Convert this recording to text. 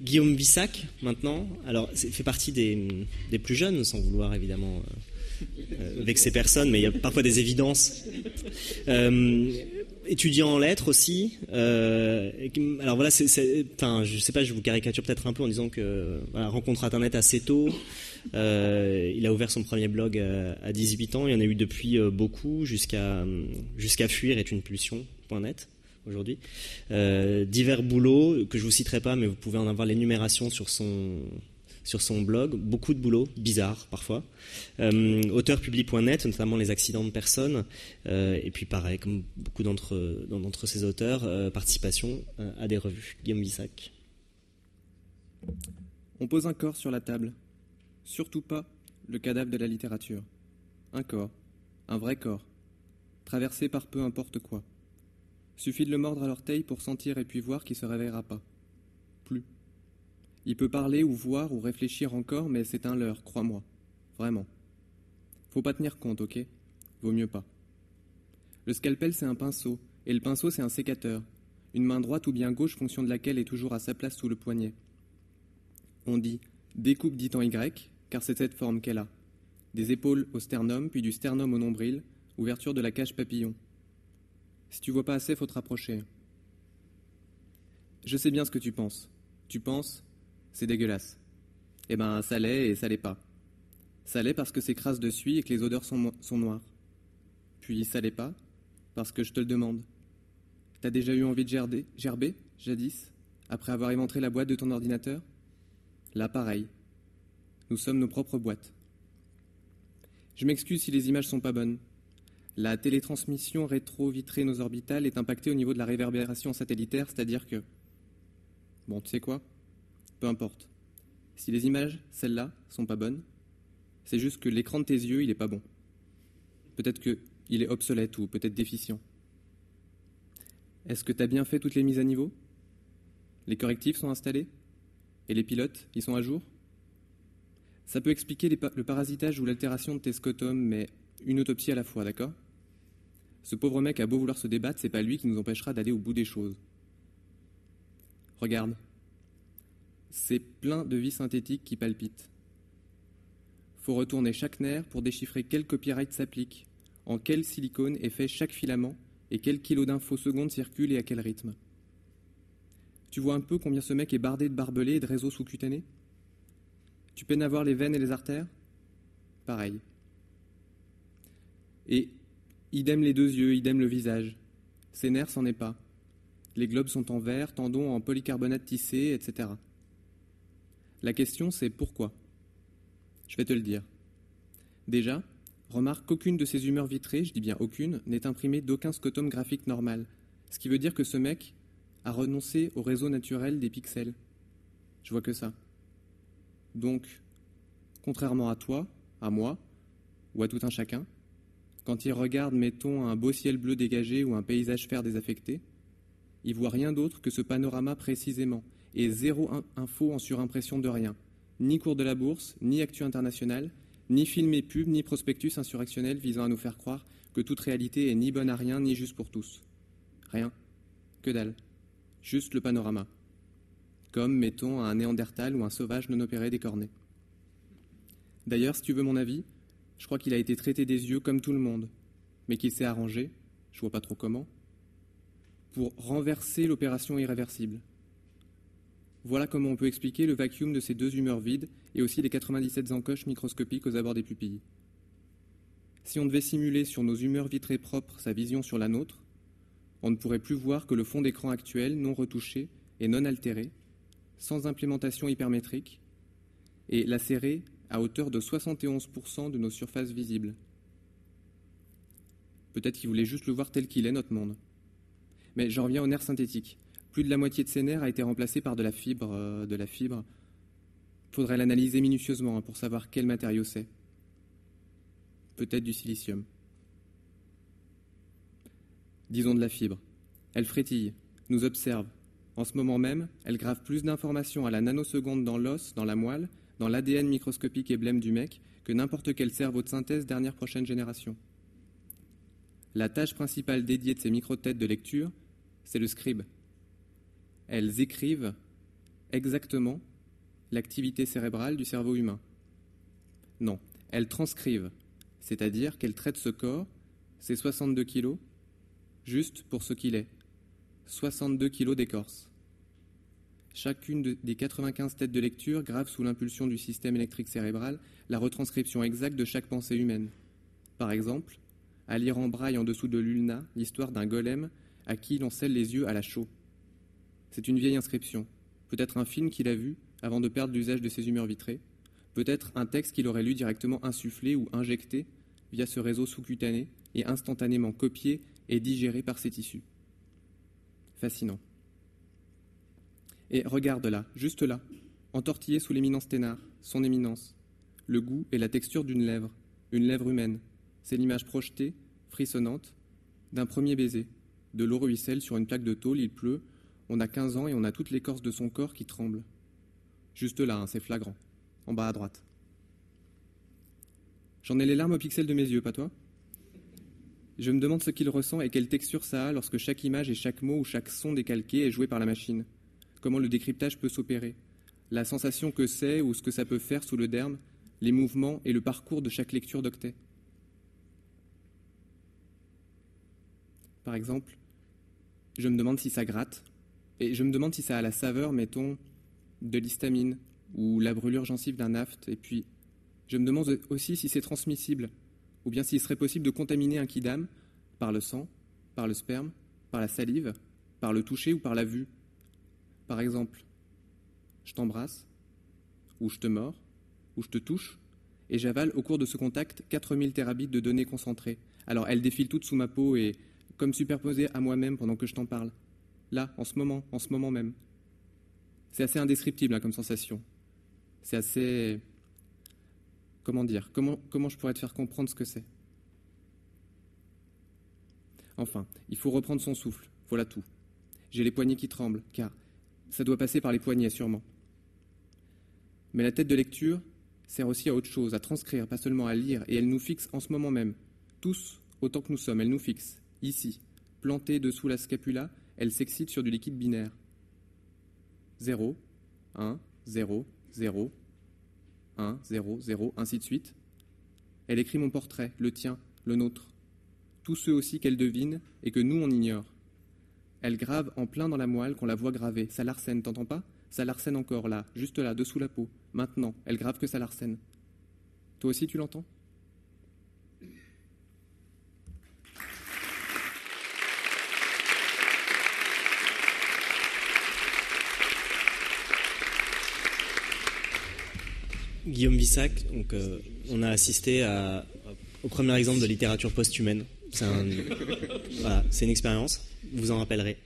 Guillaume Vissac, maintenant. Alors, fait partie des, plus jeunes, sans vouloir évidemment euh, vexer personne, mais il y a parfois des évidences. étudiant en lettres aussi. alors voilà, c'est, enfin, je sais pas, je vous caricature peut-être un peu en disant que rencontre internet assez tôt. il a ouvert son premier blog à, 18 ans. Il y en a eu depuis beaucoup jusqu'à jusqu'à fuir est une pulsion.net aujourd'hui. Euh, divers boulots que je vous citerai pas, mais vous pouvez en avoir l'énumération sur son sur son blog. Beaucoup de boulots bizarres parfois. Euh, auteurpublic.net, notamment les accidents de personnes. Euh, et puis pareil, comme beaucoup d'entre d'entre ces auteurs, euh, participation à des revues. Guillaume Bissac. On pose un corps sur la table. Surtout pas le cadavre de la littérature. Un corps, un vrai corps, traversé par peu importe quoi. Suffit de le mordre à l'orteil pour sentir et puis voir qu'il se réveillera pas. Plus. Il peut parler ou voir ou réfléchir encore, mais c'est un leurre, crois-moi. Vraiment. Faut pas tenir compte, ok? Vaut mieux pas. Le scalpel, c'est un pinceau, et le pinceau, c'est un sécateur. Une main droite ou bien gauche, fonction de laquelle est toujours à sa place sous le poignet. On dit découpe dit en Y, car c'est cette forme qu'elle a. Des épaules au sternum, puis du sternum au nombril, ouverture de la cage papillon. Si tu vois pas assez, faut te rapprocher. Je sais bien ce que tu penses. Tu penses, c'est dégueulasse. Eh ben, ça l'est et ça l'est pas. Ça l'est parce que c'est crasse dessus et que les odeurs sont, noires. Puis ça l'est pas, parce que je te le demande. T'as déjà eu envie de gerber, gerber, jadis, après avoir éventré la boîte de ton ordinateur? Là, pareil. Nous sommes nos propres boîtes. Je m'excuse si les images sont pas bonnes. La télétransmission rétro-vitrée-nos-orbitale est impactée au niveau de la réverbération satellitaire, c'est-à-dire que. Bon, tu sais quoi? Peu importe. Si les images, celles-là, sont pas bonnes, c'est juste que l'écran de tes yeux, il est pas bon. Peut-être qu'il est obsolète ou peut-être déficient. Est-ce que tu as bien fait toutes les mises à niveau? Les correctifs sont installés? Et les pilotes, ils sont à jour? Ça peut expliquer le parasitage ou l'altération de tes scotums, mais une autopsie à la fois, d'accord? Ce pauvre mec a beau vouloir se débattre, c'est pas lui qui nous empêchera d'aller au bout des choses. Regarde. C'est plein de vie synthétique qui palpitent. Faut retourner chaque nerf pour déchiffrer quel copyright s'applique, en quel silicone est fait chaque filament et quel kilo d'infos secondes circule et à quel rythme. Tu vois un peu combien ce mec est bardé de barbelés et de réseaux sous-cutanés? Tu peines à voir les veines et les artères? Pareil. Et Idem les deux yeux, idem le visage. Ses nerfs, c'en est pas. Les globes sont en verre, tendons en polycarbonate tissé, etc. La question, c'est pourquoi? Je vais te le dire. Déjà, remarque qu'aucune de ces humeurs vitrées, je dis bien aucune, n'est imprimée d'aucun scotome graphique normal, ce qui veut dire que ce mec a renoncé au réseau naturel des pixels. Je vois que ça. Donc, contrairement à toi, à moi, ou à tout un chacun, quand il regarde, mettons, un beau ciel bleu dégagé ou un paysage fer désaffecté, il voit rien d'autre que ce panorama précisément, et zéro info en surimpression de rien. Ni cours de la bourse, ni actu international, ni film et pub, ni prospectus insurrectionnel visant à nous faire croire que toute réalité est ni bonne à rien, ni juste pour tous. Rien. Que dalle. Juste le panorama. Comme, mettons, un néandertal ou un sauvage non opéré décorné. D'ailleurs, si tu veux mon avis, je crois qu'il a été traité des yeux comme tout le monde, mais qu'il s'est arrangé, je vois pas trop comment, pour renverser l'opération irréversible. Voilà comment on peut expliquer le vacuum de ces deux humeurs vides et aussi les 97 encoches microscopiques aux abords des pupilles. Si on devait simuler sur nos humeurs vitrées propres sa vision sur la nôtre, on ne pourrait plus voir que le fond d'écran actuel, non retouché et non altéré, sans implémentation hypermétrique, et lacéré à hauteur de 71% de nos surfaces visibles. Peut-être qu'il voulait juste le voir tel qu'il est, notre monde. Mais j'en reviens aux nerfs synthétiques. Plus de la moitié de ces nerfs a été remplacée par de la fibre. Euh, de la fibre. Faudrait l'analyser minutieusement hein, pour savoir quel matériau c'est. Peut-être du silicium. Disons de la fibre. Elle frétille, nous observe. En ce moment même, elle grave plus d'informations à la nanoseconde dans l'os, dans la moelle, dans l'ADN microscopique et blême du mec que n'importe quel cerveau de synthèse dernière prochaine génération. La tâche principale dédiée de ces micro-têtes de lecture, c'est le scribe. Elles écrivent exactement l'activité cérébrale du cerveau humain. Non, elles transcrivent, c'est-à-dire qu'elles traitent ce corps, ces 62 kilos, juste pour ce qu'il est, 62 kilos d'écorce. Chacune des 95 têtes de lecture grave sous l'impulsion du système électrique cérébral la retranscription exacte de chaque pensée humaine. Par exemple, à lire en braille en dessous de l'ulna l'histoire d'un golem à qui l'on scelle les yeux à la chaux. C'est une vieille inscription, peut-être un film qu'il a vu avant de perdre l'usage de ses humeurs vitrées, peut-être un texte qu'il aurait lu directement insufflé ou injecté via ce réseau sous-cutané et instantanément copié et digéré par ses tissus. Fascinant. Et regarde là, juste là, entortillé sous l'éminence Thénard, son éminence, le goût et la texture d'une lèvre, une lèvre humaine. C'est l'image projetée, frissonnante, d'un premier baiser. De l'eau ruisselle sur une plaque de tôle, il pleut, on a 15 ans et on a toute l'écorce de son corps qui tremble. Juste là, hein, c'est flagrant, en bas à droite. J'en ai les larmes au pixel de mes yeux, pas toi? Je me demande ce qu'il ressent et quelle texture ça a lorsque chaque image et chaque mot ou chaque son décalqué est joué par la machine. Comment le décryptage peut s'opérer. La sensation que c'est ou ce que ça peut faire sous le derme, les mouvements et le parcours de chaque lecture d'octet. Par exemple, je me demande si ça gratte, et je me demande si ça a la saveur, mettons, de l'histamine ou la brûlure gencive d'un aft. Et puis, je me demande aussi si c'est transmissible, ou bien s'il serait possible de contaminer un kidam par le sang, par le sperme, par la salive, par le toucher ou par la vue. Par exemple, je t'embrasse, ou je te mords, ou je te touche, et j'avale au cours de ce contact 4000 terabits de données concentrées. Alors elles défilent toutes sous ma peau et comme superposées à moi-même pendant que je t'en parle. Là, en ce moment, en ce moment même. C'est assez indescriptible hein, comme sensation. C'est assez... Comment dire comment, comment je pourrais te faire comprendre ce que c'est? Enfin, il faut reprendre son souffle. Voilà tout. J'ai les poignets qui tremblent, car ça doit passer par les poignets, sûrement. Mais la tête de lecture sert aussi à autre chose, à transcrire, pas seulement à lire, et elle nous fixe en ce moment même, tous autant que nous sommes, elle nous fixe, ici, plantée dessous la scapula, elle s'excite sur du liquide binaire. 0, 1, 0, 0, 1, 0, 0, ainsi de suite. Elle écrit mon portrait, le tien, le nôtre. Tous ceux aussi qu'elle devine et que nous on ignore. Elle grave en plein dans la moelle qu'on la voit graver. Ça l'arsène, t'entends pas? Ça l'arsène encore là, juste là, dessous la peau. Maintenant, elle grave que ça l'arsène. Toi aussi tu l'entends? Guillaume Vissac, euh, on a assisté au premier exemple de littérature post-humaine. C'est une expérience, vous en rappellerez.